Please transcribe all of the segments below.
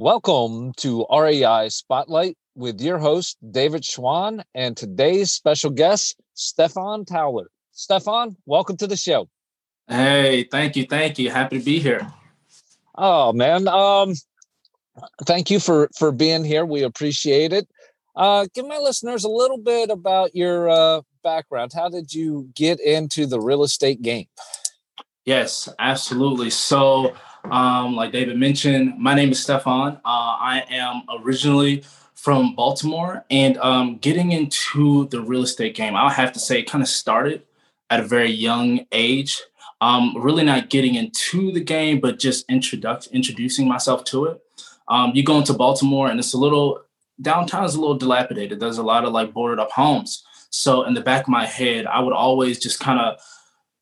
Welcome to REI Spotlight with your host, David Schwan, and today's special guest, Stefon Towler. Stefon, welcome to the show. Hey, thank you. Thank you. Happy to be here. Oh man. Um thank you for for being here. We appreciate it. Uh give my listeners a little bit about your uh background. How did you get into the real estate game? Yes, absolutely. So um, like David mentioned, my name is Stefon. Uh, I am originally from Baltimore and um, getting into the real estate game, I'll have to say, kind of started at a very young age um, really not getting into the game, but just introduc- introducing myself to it. Um, you go into Baltimore and it's a little downtown is a little dilapidated. There's a lot of like boarded up homes. So in the back of my head, I would always just kind of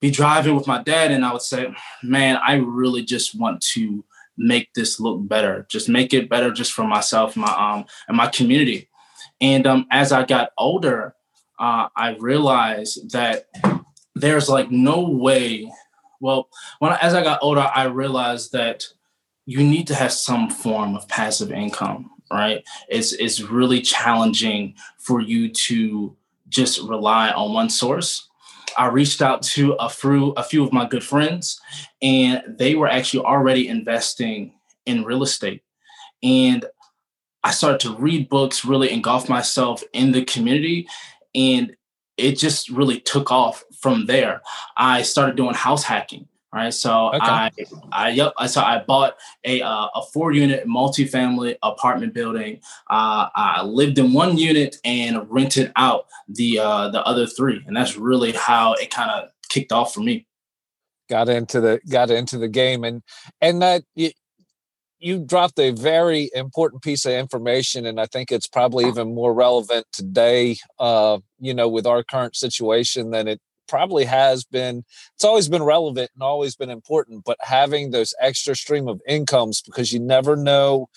be driving with my dad, and I would say, "Man, I really just want to make this look better. Just make it better, just for myself, my um, and my community." And um, as I got older, uh, I realized that there's like no way well, when I, as I got older, I realized that you need to have some form of passive income, right? It's it's really challenging for you to just rely on one source. I reached out to a few a few of my good friends, and they were actually already investing in real estate. And I started to read books, really engulf myself in the community, and it just really took off from there. I started doing house hacking. Right, so okay. I, I, yep, so I bought a uh, a four unit multifamily apartment building. Uh, I lived in one unit and rented out the uh, the other three, and that's really how it kind of kicked off for me. Got into the got into the game, and and that you, you dropped a very important piece of information, and I think it's probably even more relevant today. Uh, you know, with our current situation than it probably has been it's always been relevant and always been important but having those extra stream of incomes because you never know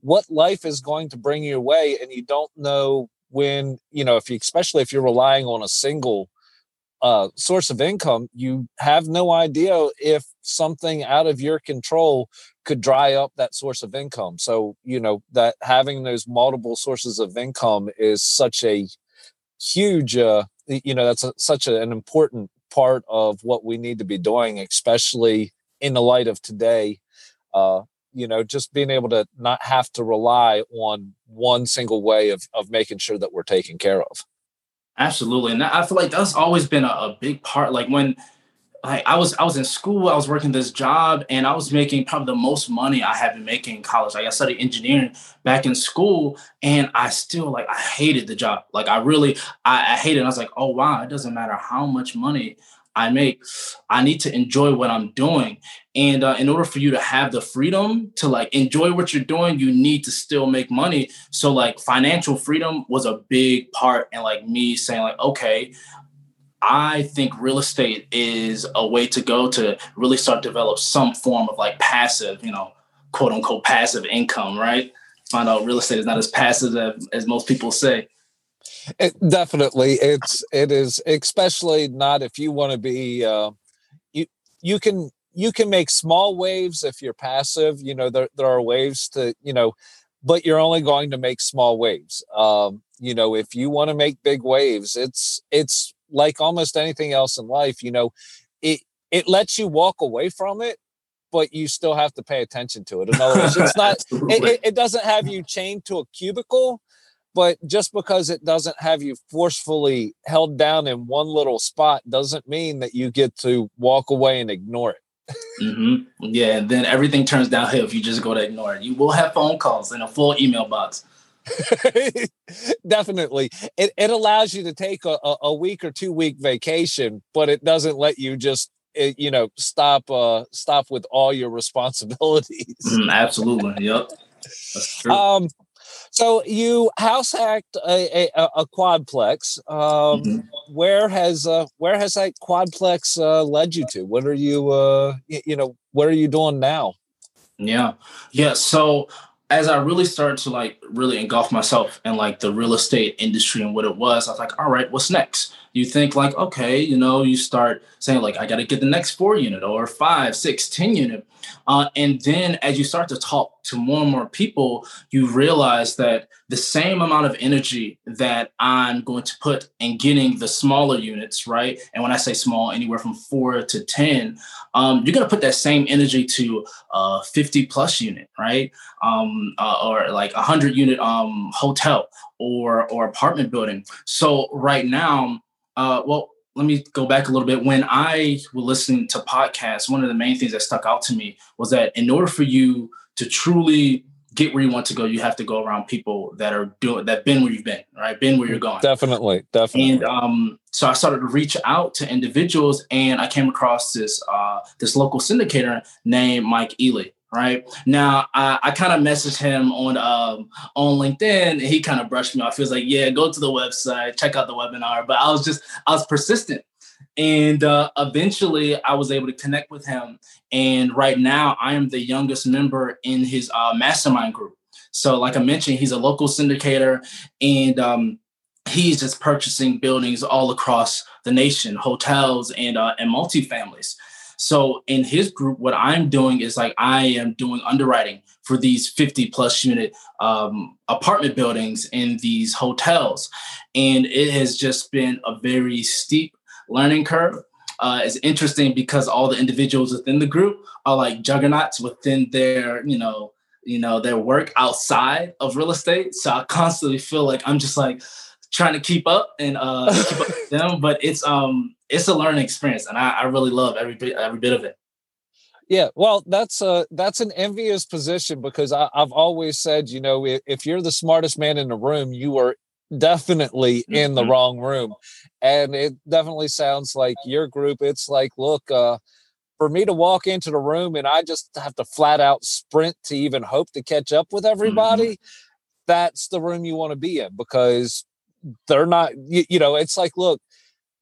what life is going to bring your way and you don't know when you know if you especially if you're relying on a single uh, source of income you have no idea if something out of your control could dry up that source of income. So you know that having those multiple sources of income is such a huge uh, you know that's a, such a, an important part of what we need to be doing especially in the light of today uh, you know just being able to not have to rely on one single way of, of making sure that we're taken care of. Absolutely and i feel like that's always been a, a big part like when like I was I was in school, I was working this job, and I was making probably the most money I had been making in college. Like I studied engineering back in school, and I still like I hated the job. Like I really I, I hated. It. I was like, oh wow, it doesn't matter how much money I make, I need to enjoy what I'm doing. And uh, in order for you to have the freedom to like enjoy what you're doing, you need to still make money. So like financial freedom was a big part and like me saying like, okay, I think real estate is a way to go to really start develop some form of like passive, you know, quote unquote passive income, right? Find out real estate is not as passive as, as most people say. It, definitely, it's it is especially not if you want to be. Uh, you you can you can make small waves if you're passive. You know there there are waves to you know, but you're only going to make small waves. Um, you know if you want to make big waves, it's it's like almost anything else in life, you know, it it lets you walk away from it, but you still have to pay attention to it. In other words, it's not it, it doesn't have you chained to a cubicle, but just because it doesn't have you forcefully held down in one little spot doesn't mean that you get to walk away and ignore it. mm-hmm. Yeah, and then everything turns downhill if you just go to ignore it. You will have phone calls and a full email box. Definitely. It, it allows you to take a, a week or two week vacation, but it doesn't let you just it, eh, you know stop uh stop with all your responsibilities. Mm, absolutely. Yep. Um so you house hacked a, a, a quadplex. Um, mm-hmm. Where has uh, where has that quadplex uh, led you to? What are you uh, you know what are you doing now? Yeah, yeah. So as I really started to like really engulf myself in like the real estate industry and what it was, I was like, all right, what's next? You think like, okay, you know, you start saying like, I got to get the next four unit or five, six, ten unit. Uh, and then as you start to talk to more and more people, you realize that the same amount of energy that I'm going to put in getting the smaller units, right? And when I say small, anywhere from four to 10, um, you're going to put that same energy to a 50 plus unit, right? Um, uh, or like a 100 unit um, hotel or, or apartment building. So right now, uh, well, let me go back a little bit. When I was listening to podcasts, one of the main things that stuck out to me was that in order for you to truly get where you want to go, you have to go around people that are doing that been where you've been, right? Been where you're going. Definitely, definitely. And um, so I started to reach out to individuals, and I came across this uh, this local syndicator named Mike Ely. Right now, I, I kind of messaged him on um, on LinkedIn, and he kind of brushed me off. He was like, "Yeah, go to the website, check out the webinar." But I was just I was persistent, and uh, eventually, I was able to connect with him. And right now, I am the youngest member in his uh, mastermind group. So, like I mentioned, he's a local syndicator, and um, he's just purchasing buildings all across the nation, hotels and uh, and multifamilies. So in his group, what I'm doing is like I am doing underwriting for these 50 plus unit um, apartment buildings in these hotels, and it has just been a very steep learning curve. Uh, it's interesting because all the individuals within the group are like juggernauts within their, you know, you know, their work outside of real estate. So I constantly feel like I'm just like trying to keep up and uh, keep up with them. But it's um it's a learning experience, and I, I really love every bit every bit of it. Yeah, well, that's a that's an envious position because I, have always said, you know, if, you're the smartest man in the room, you are definitely mm-hmm. in the mm-hmm. wrong room and it definitely sounds like your group it's like look uh for me to walk into the room and i just have to flat out sprint to even hope to catch up with everybody mm-hmm. that's the room you want to be in because they're not you, you know it's like look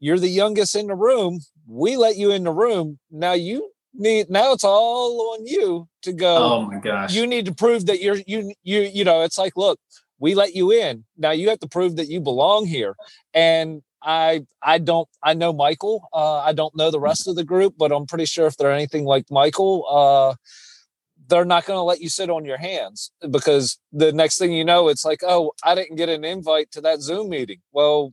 you're the youngest in the room we let you in the room now you need now it's all on you to go oh my gosh you need to prove that you're you you you know it's like look we let you in. Now you have to prove that you belong here. And I I don't I know Michael. Uh, I don't know the rest of the group, but I'm pretty sure if they're anything like Michael, uh, they're not going to let you sit on your hands because the next thing you know, it's like, oh, I didn't get an invite to that Zoom meeting. Well,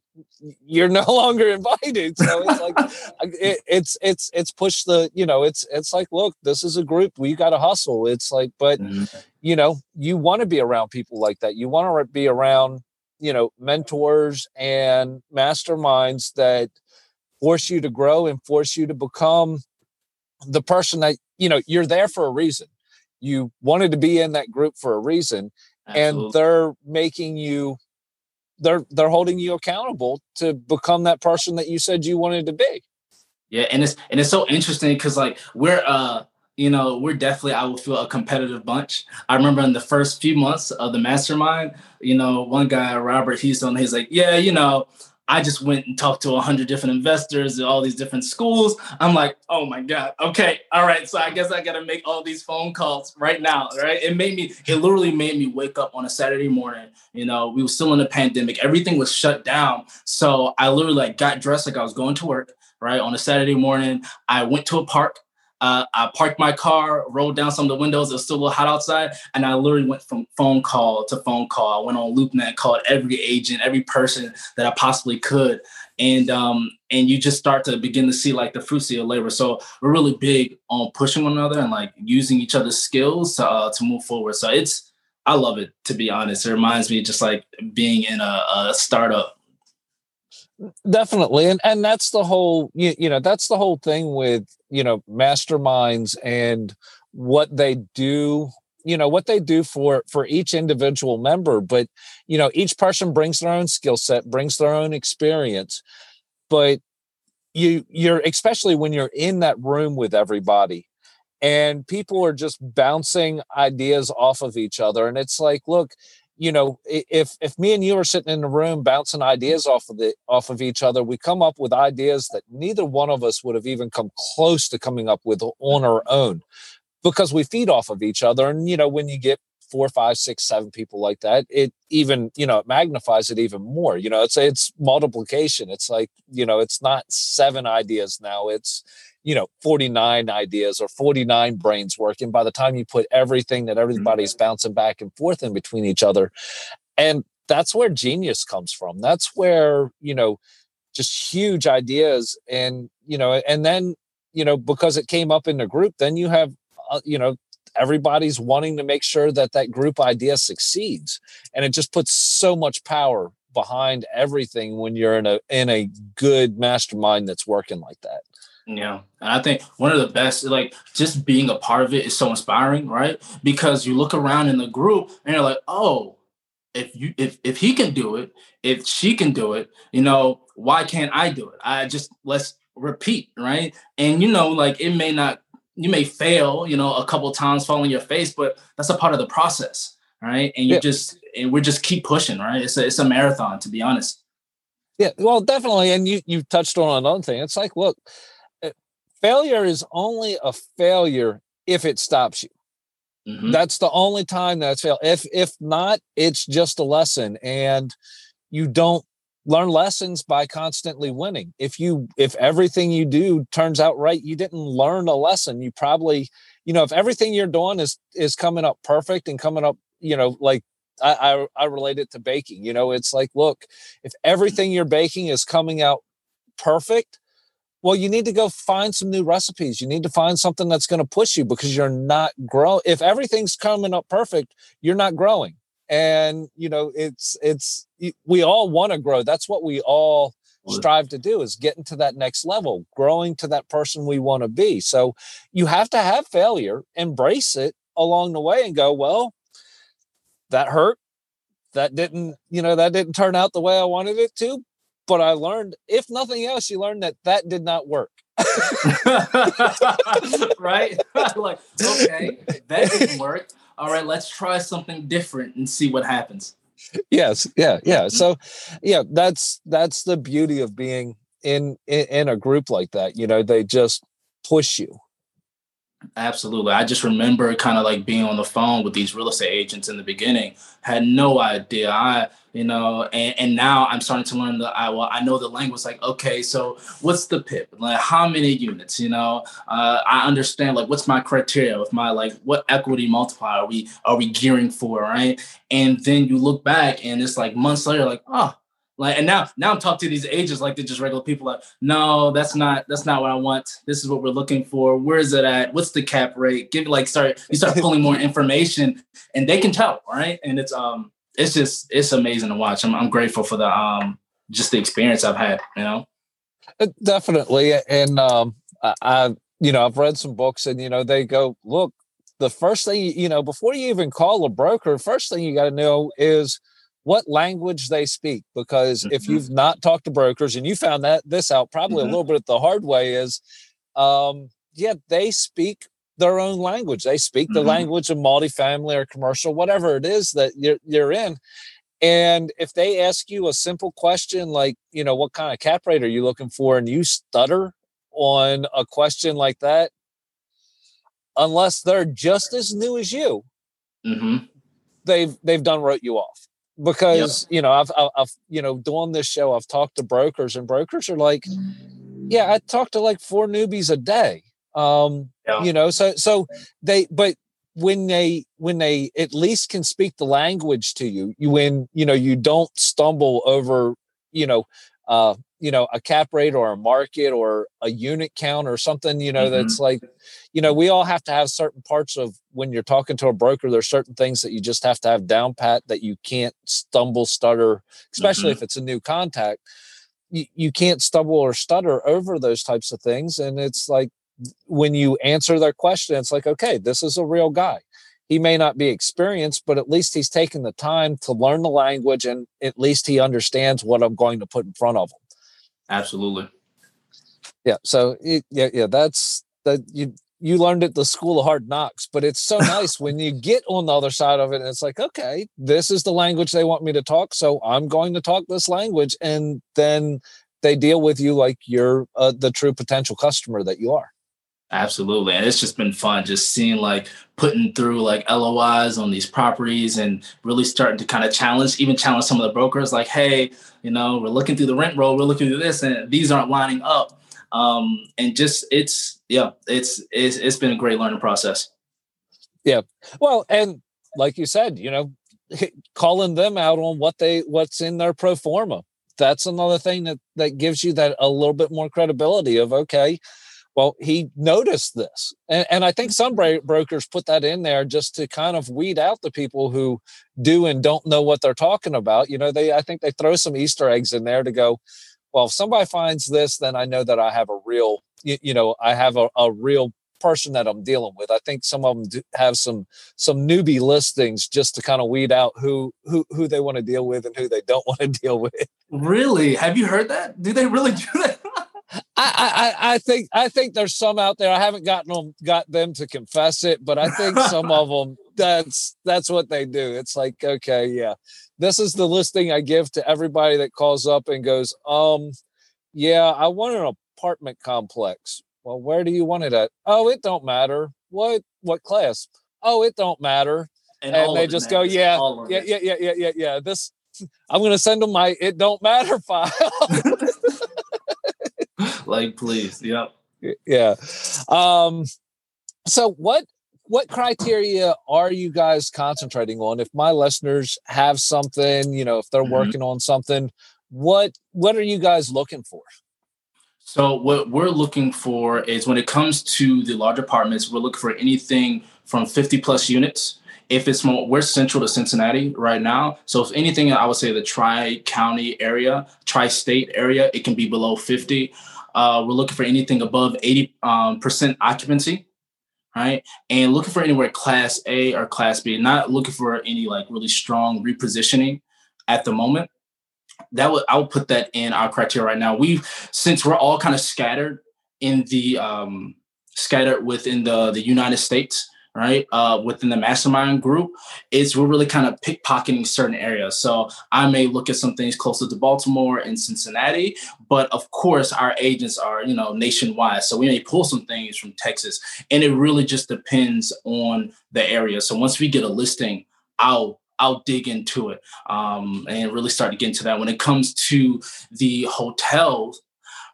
you're no longer invited. So it's like, it, it's it's it's push the you know it's it's like, look, this is a group. We got to hustle. It's like, but mm-hmm. you know, you want to be around people like that. You want to be around you know mentors and masterminds that force you to grow and force you to become the person that you know you're there for a reason you wanted to be in that group for a reason Absolutely. and they're making you they're they're holding you accountable to become that person that you said you wanted to be yeah and it's and it's so interesting because like we're uh you know we're definitely i will feel a competitive bunch i remember in the first few months of the mastermind you know one guy robert he's on he's like yeah you know I just went and talked to a hundred different investors at all these different schools. I'm like, oh my God. Okay. All right. So I guess I gotta make all these phone calls right now. Right. It made me, it literally made me wake up on a Saturday morning. You know, we were still in the pandemic. Everything was shut down. So I literally like got dressed like I was going to work, right? On a Saturday morning. I went to a park. Uh, I parked my car, rolled down some of the windows. It was still a little hot outside, and I literally went from phone call to phone call. I went on LoopNet, called every agent, every person that I possibly could, and um, and you just start to begin to see like the fruits of your labor. So we're really big on pushing one another and like using each other's skills to uh, to move forward. So it's I love it to be honest. It reminds me just like being in a, a startup definitely and and that's the whole you, you know that's the whole thing with you know masterminds and what they do you know what they do for for each individual member but you know each person brings their own skill set brings their own experience but you you're especially when you're in that room with everybody and people are just bouncing ideas off of each other and it's like look you know if if me and you are sitting in the room bouncing ideas off of the off of each other we come up with ideas that neither one of us would have even come close to coming up with on our own because we feed off of each other. And you know when you get four five six seven people like that it even you know it magnifies it even more. You know it's it's multiplication. It's like you know it's not seven ideas now. It's you know 49 ideas or 49 brains working by the time you put everything that mm-hmm. everybody's bouncing back and forth in between each other and that's where genius comes from that's where you know just huge ideas and you know and then you know because it came up in the group then you have uh, you know everybody's wanting to make sure that that group idea succeeds and it just puts so much power behind everything when you're in a in a good mastermind that's working like that yeah. And I think one of the best, like just being a part of it is so inspiring, right? Because you look around in the group and you're like, oh, if you if if he can do it, if she can do it, you know, why can't I do it? I just let's repeat, right? And you know, like it may not you may fail, you know, a couple times falling your face, but that's a part of the process, right? And you yeah. just and we just keep pushing, right? It's a it's a marathon, to be honest. Yeah, well, definitely. And you you touched on another thing. It's like, look, failure is only a failure if it stops you. Mm-hmm. That's the only time that's fail. If if not, it's just a lesson, and you don't learn lessons by constantly winning. If you if everything you do turns out right, you didn't learn a lesson. You probably, you know, if everything you're doing is is coming up perfect and coming up, you know, like I I, I relate it to baking. You know, it's like, look, if everything you're baking is coming out perfect, well you need to go find some new recipes. You need to find something that's going to push you because you're not growing if everything's coming up perfect you're not growing. And you know it's it's we all want to grow. That's what we all strive to do is getting to that next level growing to that person we want to be. So you have to have failure embrace it along the way and go well that hurt. That didn't you know that didn't turn out the way i wanted it to but I learned, if nothing else, you learned that that did not work. right? like, okay, that didn't work. All right, let's try something different and see what happens. Yes, yeah, yeah. Mm-hmm. So, yeah, that's that's the beauty of being in, in in a group like that. You know, they just push you Absolutely. I just remember kind of like being on the phone with these real estate agents in the beginning. Had no idea. I, you know, and, and now I'm starting to learn the I well, I know the language like, okay, so what's the PIP? Like how many units? You know, uh, I understand like what's my criteria with my like what equity multiplier are we are we gearing for, right? And then you look back and it's like months later, like, oh, like, and now, now I'm talking to these agents like they're just regular people. Like, no, that's not that's not what I want. This is what we're looking for. Where is it at? What's the cap rate? Give like start you start pulling more information, and they can tell, right? And it's um it's just it's amazing to watch. I'm I'm grateful for the um just the experience I've had. You know, uh, definitely. And um, I, I you know I've read some books, and you know they go look. The first thing you know before you even call a broker, first thing you got to know is what language they speak because mm-hmm. if you've not talked to brokers and you found that this out probably mm-hmm. a little bit the hard way is um yeah they speak their own language they speak the mm-hmm. language of multifamily or commercial whatever it is that you're, you're in and if they ask you a simple question like you know what kind of cap rate are you looking for and you stutter on a question like that unless they're just as new as you mm-hmm. they've they've done wrote you off because you know I've, I've you know doing this show I've talked to brokers and brokers are like yeah I talk to like four newbies a day um yeah. you know so so they but when they when they at least can speak the language to you you when you know you don't stumble over you know uh you know a cap rate or a market or a unit count or something you know mm-hmm. that's like you know we all have to have certain parts of when you're talking to a broker there's certain things that you just have to have down pat that you can't stumble stutter especially mm-hmm. if it's a new contact you, you can't stumble or stutter over those types of things and it's like when you answer their question it's like okay this is a real guy he may not be experienced, but at least he's taken the time to learn the language and at least he understands what I'm going to put in front of him. Absolutely. Yeah. So yeah, yeah, that's that you you learned at the school of hard knocks, but it's so nice when you get on the other side of it and it's like, okay, this is the language they want me to talk, so I'm going to talk this language, and then they deal with you like you're uh, the true potential customer that you are. Absolutely. And it's just been fun just seeing like putting through like LOIs on these properties and really starting to kind of challenge, even challenge some of the brokers like, hey, you know, we're looking through the rent roll, we're looking through this, and these aren't lining up. Um, and just it's yeah, it's it's it's been a great learning process. Yeah. Well, and like you said, you know, calling them out on what they what's in their pro forma. That's another thing that that gives you that a little bit more credibility of okay, well, he noticed this. And, and I think some bro- brokers put that in there just to kind of weed out the people who do and don't know what they're talking about. You know, they, I think they throw some Easter eggs in there to go, well, if somebody finds this, then I know that I have a real, you, you know, I have a, a real person that I'm dealing with. I think some of them have some some newbie listings just to kind of weed out who who who they want to deal with and who they don't want to deal with. Really? Have you heard that? Do they really do that? I, I, I think I think there's some out there. I haven't gotten them got them to confess it, but I think some of them that's that's what they do. It's like, okay, yeah, this is the listing I give to everybody that calls up and goes, um, yeah, I want an apartment complex. Well, where do you want it at? Oh, it don't matter. What what class? Oh, it don't matter. And, and they just go, yeah, yeah, yeah, yeah, yeah, yeah, yeah. This I'm gonna send them my it don't matter file. like please. Yep. Yeah. Um so what what criteria are you guys concentrating on? If my listeners have something you know if they're mm-hmm. working on something what what are you guys looking for? So what we're looking for is when it comes to the large apartments we're looking for anything from 50 plus units. If it's more we're central to cincinnati right now. So if anything i would say the tri-county area tri-state area it can be below 50 uh, we're looking for anything above 80 um, percent occupancy, right? And looking for anywhere class A or class B, not looking for any like really strong repositioning at the moment. That would I would put that in our criteria right now. We've since we're all kind of scattered in the um, scattered within the the United States, right? Uh, within the mastermind group, is we're really kind of pickpocketing certain areas. So I may look at some things closer to Baltimore and Cincinnati, but of course our agents are, you know, nationwide. So we may pull some things from Texas, and it really just depends on the area. So once we get a listing, I'll I'll dig into it um, and really start to get into that. When it comes to the hotels,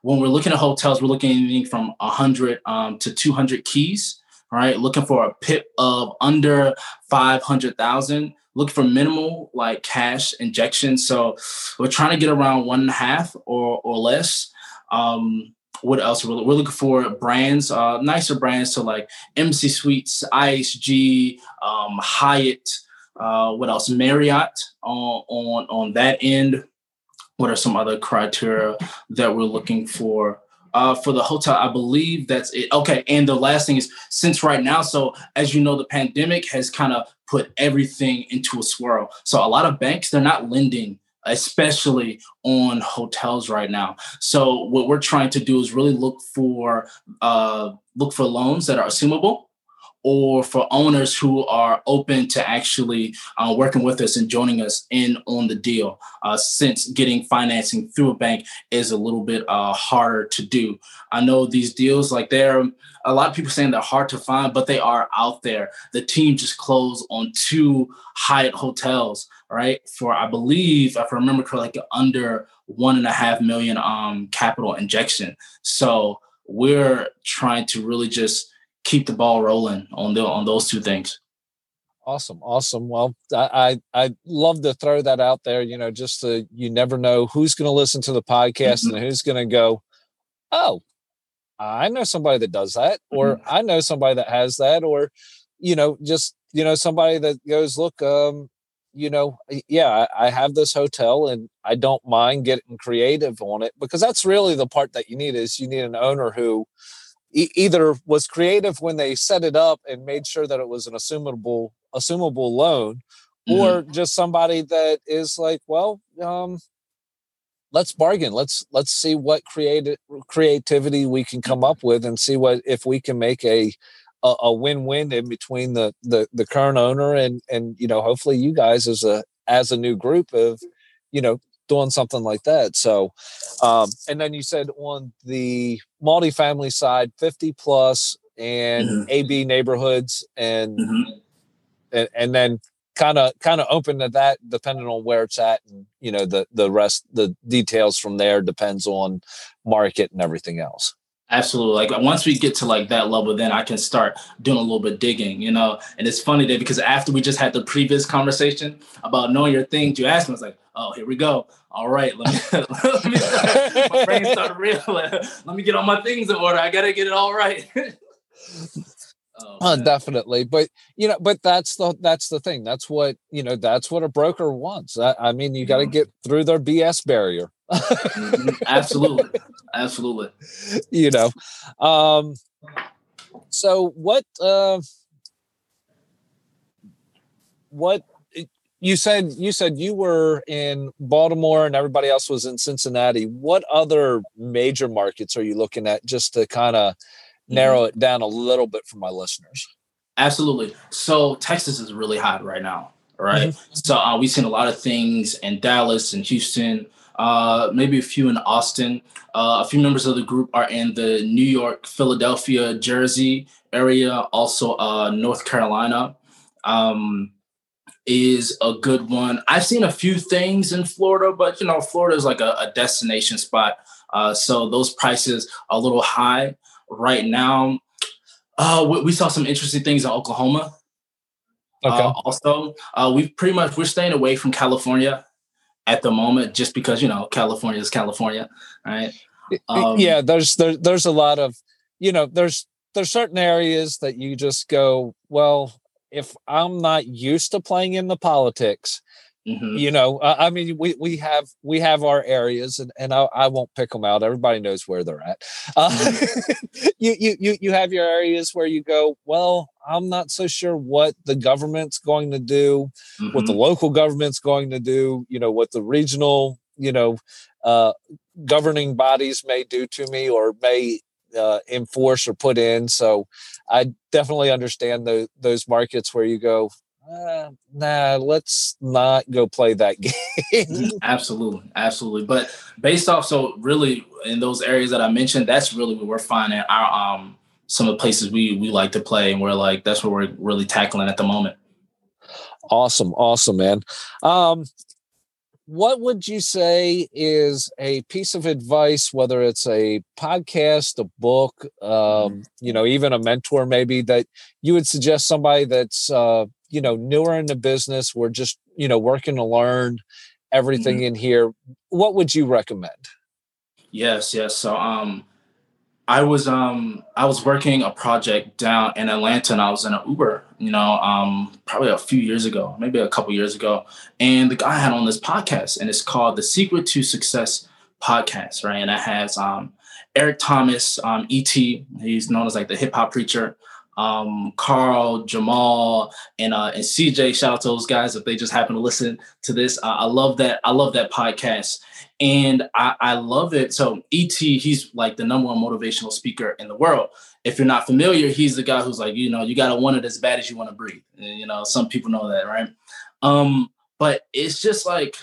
when we're looking at hotels, we're looking at anything from 100 um, to 200 keys right? Looking for a PIP of under 500,000, looking for minimal like cash injection. So we're trying to get around one and a half or, or less. Um, what else? We're, looking for brands, uh, nicer brands. So like Embassy Suites, IHG, um, Hyatt, uh, what else? Marriott on, on, on that end. What are some other criteria that we're looking for? Uh, for the hotel. I believe that's it. Okay. And the last thing is since right now, so as you know, the pandemic has kind of put everything into a swirl. So a lot of banks, they're not lending especially on hotels right now. So what we're trying to do is really look for uh, look for loans that are assumable or for owners who are open to actually uh, working with us and joining us in on the deal. Uh, since getting financing through a bank is a little bit uh, harder to do. I know these deals like they're a lot of people saying they're hard to find but they are out there. The team just closed on two hyatt hotels right? For i believe if i remember correctly like under one and a half million um capital injection. So we're trying to really just keep the ball rolling on the on those two things. Awesome, awesome. Well, I I i love to throw that out there. You know, just to, you never know who's going to listen to the podcast mm-hmm. and who's going to go, oh, I know somebody that does that, or mm-hmm. I know somebody that has that, or you know, just you know, somebody that goes, look, um, you know, yeah, I, I have this hotel and I don't mind getting creative on it because that's really the part that you need is you need an owner who e- either was creative when they set it up and made sure that it was an assumable assumable loan mm-hmm. or just somebody that is like well um, let's bargain let's let's see what creative creativity we can come up with and see what if we can make a a, a win-win in between the, the the current owner and and you know hopefully you guys as a as a new group of you know doing something like that. So, um, and then you said on the multifamily side, 50 plus and mm-hmm. AB neighborhoods and, mm-hmm. and and then kind of kind of open to that depending on where it's at and you know the the rest the details from there depends on market and everything else Absolutely. Like once we get to like that level, then I can start doing a little bit digging, you know. And it's funny that because after we just had the previous conversation about knowing your things, you asked me, I was like, oh, here we go. All right, let me, let me my brain started real. Let me get all my things in order. I gotta get it all right. oh, uh, definitely, but you know, but that's the that's the thing. That's what you know. That's what a broker wants. I, I mean, you got to mm-hmm. get through their BS barrier. mm-hmm. Absolutely, absolutely. You know, um, so what? Uh, what you said you said you were in Baltimore and everybody else was in Cincinnati. What other major markets are you looking at just to kind of. Narrow it down a little bit for my listeners? Absolutely. So Texas is really hot right now, right? Mm-hmm. So uh, we've seen a lot of things in Dallas and Houston, uh, maybe a few in Austin. Uh, a few members of the group are in the New York, Philadelphia, Jersey area, also uh, North Carolina. Um, is a good one. I've seen a few things in Florida, but you know, Florida is like a, a destination spot. Uh, so those prices are a little high right now. Uh, we, we saw some interesting things in Oklahoma. Okay. Uh, also, uh, we pretty much we're staying away from California at the moment, just because you know California is California, right? Um, yeah, there's there, there's a lot of you know there's there's certain areas that you just go well if I'm not used to playing in the politics, mm-hmm. you know, I mean, we we have we have our areas, and and I, I won't pick them out. Everybody knows where they're at. Uh, mm-hmm. you you you you have your areas where you go. Well, I'm not so sure what the government's going to do, mm-hmm. what the mm-hmm. local government's going to do. You know, what the regional you know uh, governing bodies may do to me or may uh, enforce or put in. So I definitely understand the, those markets where you go, uh, nah, let's not go play that game. absolutely, absolutely. But based off, so really in those areas that I mentioned, that's really what we're finding our um some of the places we we like to play, and we're like that's what we're really tackling at the moment. Awesome, awesome, man. Um, what would you say is a piece of advice whether it's a podcast a book um, mm-hmm. you know even a mentor maybe that you would suggest somebody that's uh, you know newer in the business we're just you know working to learn everything mm-hmm. in here what would you recommend yes yes so um I was um I was working a project down in Atlanta and I was in an Uber, you know, um probably a few years ago, maybe a couple years ago. And the guy had on this podcast and it's called The Secret to Success podcast, right? And it has um Eric Thomas, um ET, he's known as like the hip hop preacher, um Carl, Jamal, and uh and CJ, shout out to those guys if they just happen to listen to this. Uh, I love that I love that podcast and I, I love it. So ET, he's like the number one motivational speaker in the world. If you're not familiar, he's the guy who's like, you know, you got to want it as bad as you want to breathe. And, you know, some people know that, right? Um, but it's just like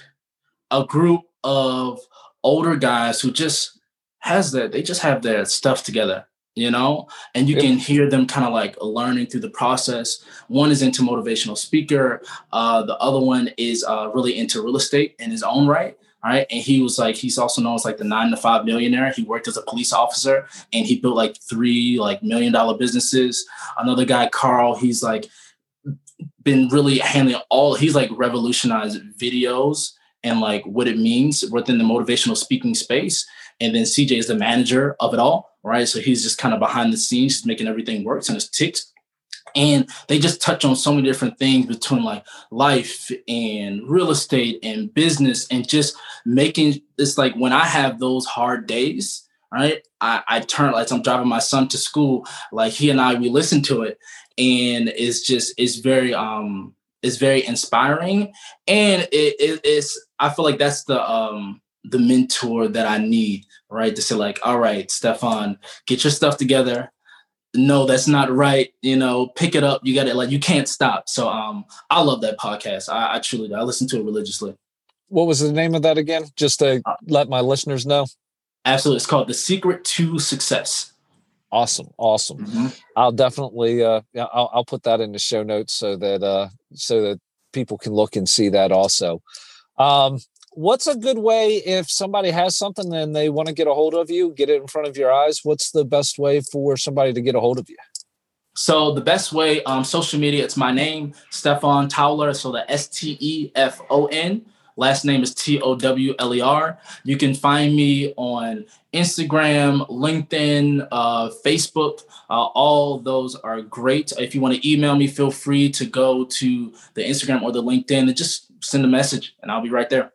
a group of older guys who just has that, they just have their stuff together you know and you can hear them kind of like learning through the process one is into motivational speaker uh, the other one is uh, really into real estate in his own right right? And he was like, he's also known as like the nine to five millionaire. He worked as a police officer and he built like three like million dollar businesses. Another guy, Carl, he's like been really handling all, he's like revolutionized videos and like what it means within the motivational speaking space. And then CJ is the manager of it all, right? So he's just kind of behind the scenes, just making everything works and it's ticked and they just touch on so many different things between like life and real estate and business and just making it's like when i have those hard days right i, I turn like i'm driving my son to school like he and i we listen to it. And it's just it's very um it's very inspiring. And it, it, it's i feel like that's the um the mentor that i need right to say like all right stefon get your stuff together no, that's not right. You know, pick it up. You got it. Like you can't stop. So um, I love that podcast. I, I truly do. I listen to it religiously. What was the name of that again? Just to uh, let my listeners know. Absolutely. It's called The Secret to Success. Awesome, awesome. Mm-hmm. I'll definitely, uh, I'll, I'll put that in the show notes so that, uh, so that people can look and see that also. Um, what's a good way if somebody has something and they want to get a hold of you, get it in front of your eyes? What's the best way for somebody to get a hold of you? So the best way, um, social media, it's my name, Stefon Towler. So the S T E F O N. Last name is T O W L E R. You can find me on Instagram, LinkedIn, uh, Facebook. Uh, all those are great. If you want to email me, feel free to go to the Instagram or the LinkedIn and just send a message, and I'll be right there.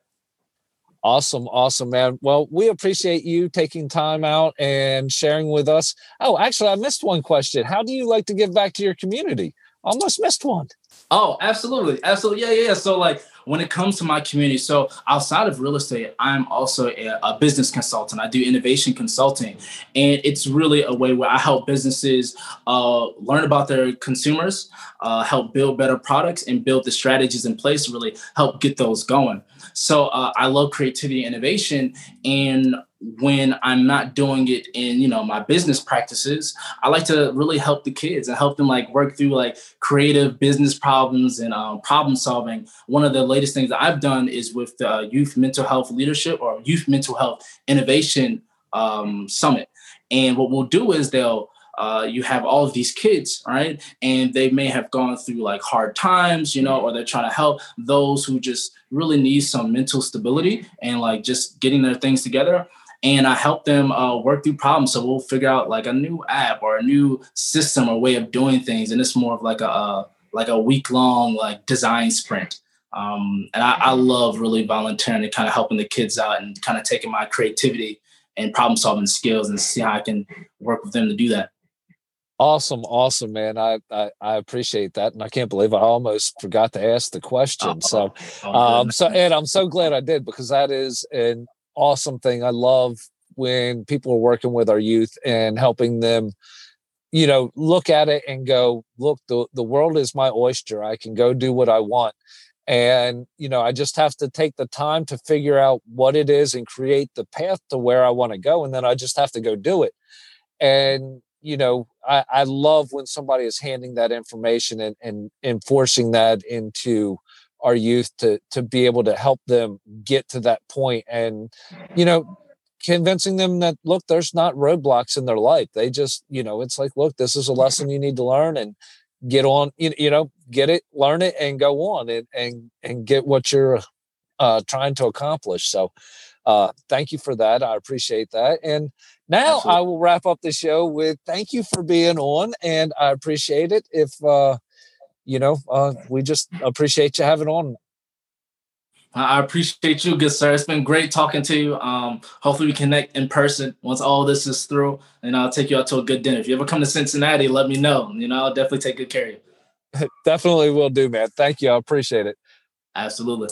Awesome, awesome, man. Well, we appreciate you taking time out and sharing with us. Oh, actually, I missed one question. How do you like to give back to your community? Almost missed one. Oh, absolutely, absolutely, yeah, yeah. yeah. So, like, when it comes to my community, so outside of real estate, I'm also a, a, business consultant. I do innovation consulting, and it's really a way where I help businesses uh, learn about their consumers, uh, help build better products, and build the strategies in place to really help get those going. So uh, I love creativity and innovation, and when I'm not doing it in, you know, my business practices, I like to really help the kids and help them like work through like creative business problems and um, problem solving. One of the latest things that I've done is with the Youth Mental Health Leadership or Youth Mental Health Innovation um, Summit. And what we'll do is they'll uh, you have all of these kids, right? And they may have gone through like hard times, you know, or they're trying to help those who just really need some mental stability and like just getting their things together and I help them uh, work through problems. So we'll figure out like a new app or a new system or way of doing things, and it's more of like a uh, like a week long like design sprint. Um, and I, I love really volunteering and kind of helping the kids out and kind of taking my creativity and problem solving skills and see how I can work with them to do that. Awesome, awesome, man. I, I, I appreciate that, and I can't believe I almost forgot to ask the question. Oh, so, oh, um, so and I'm so glad I did because that is an awesome thing. I love when people are working with our youth and helping them you know look at it and go look the, the world is my oyster i can go do what i want and you know i just have to take the time to figure out what it is and create the path to where i want to go and then i just have to go do it and you know i, I love when somebody is handing that information and, and enforcing that into our youth to to be able to help them get to that point and you know convincing them that look there's not roadblocks in their life. They just you know it's like look this is a lesson you need to learn and get on you, you know get it learn it and go on and and and get what you're uh trying to accomplish. So uh thank you for that. I appreciate that. And now Absolutely. i will wrap up the show with thank you for being on and i appreciate it if uh you know, uh, we just appreciate you having on. I appreciate you, good sir. It's been great talking to you. Um, hopefully we connect in person once all this is through, and I'll take you out to a good dinner. If you ever come to Cincinnati, let me know. You know, I'll definitely take good care of you. definitely will do, man. Thank you. I appreciate it. Absolutely.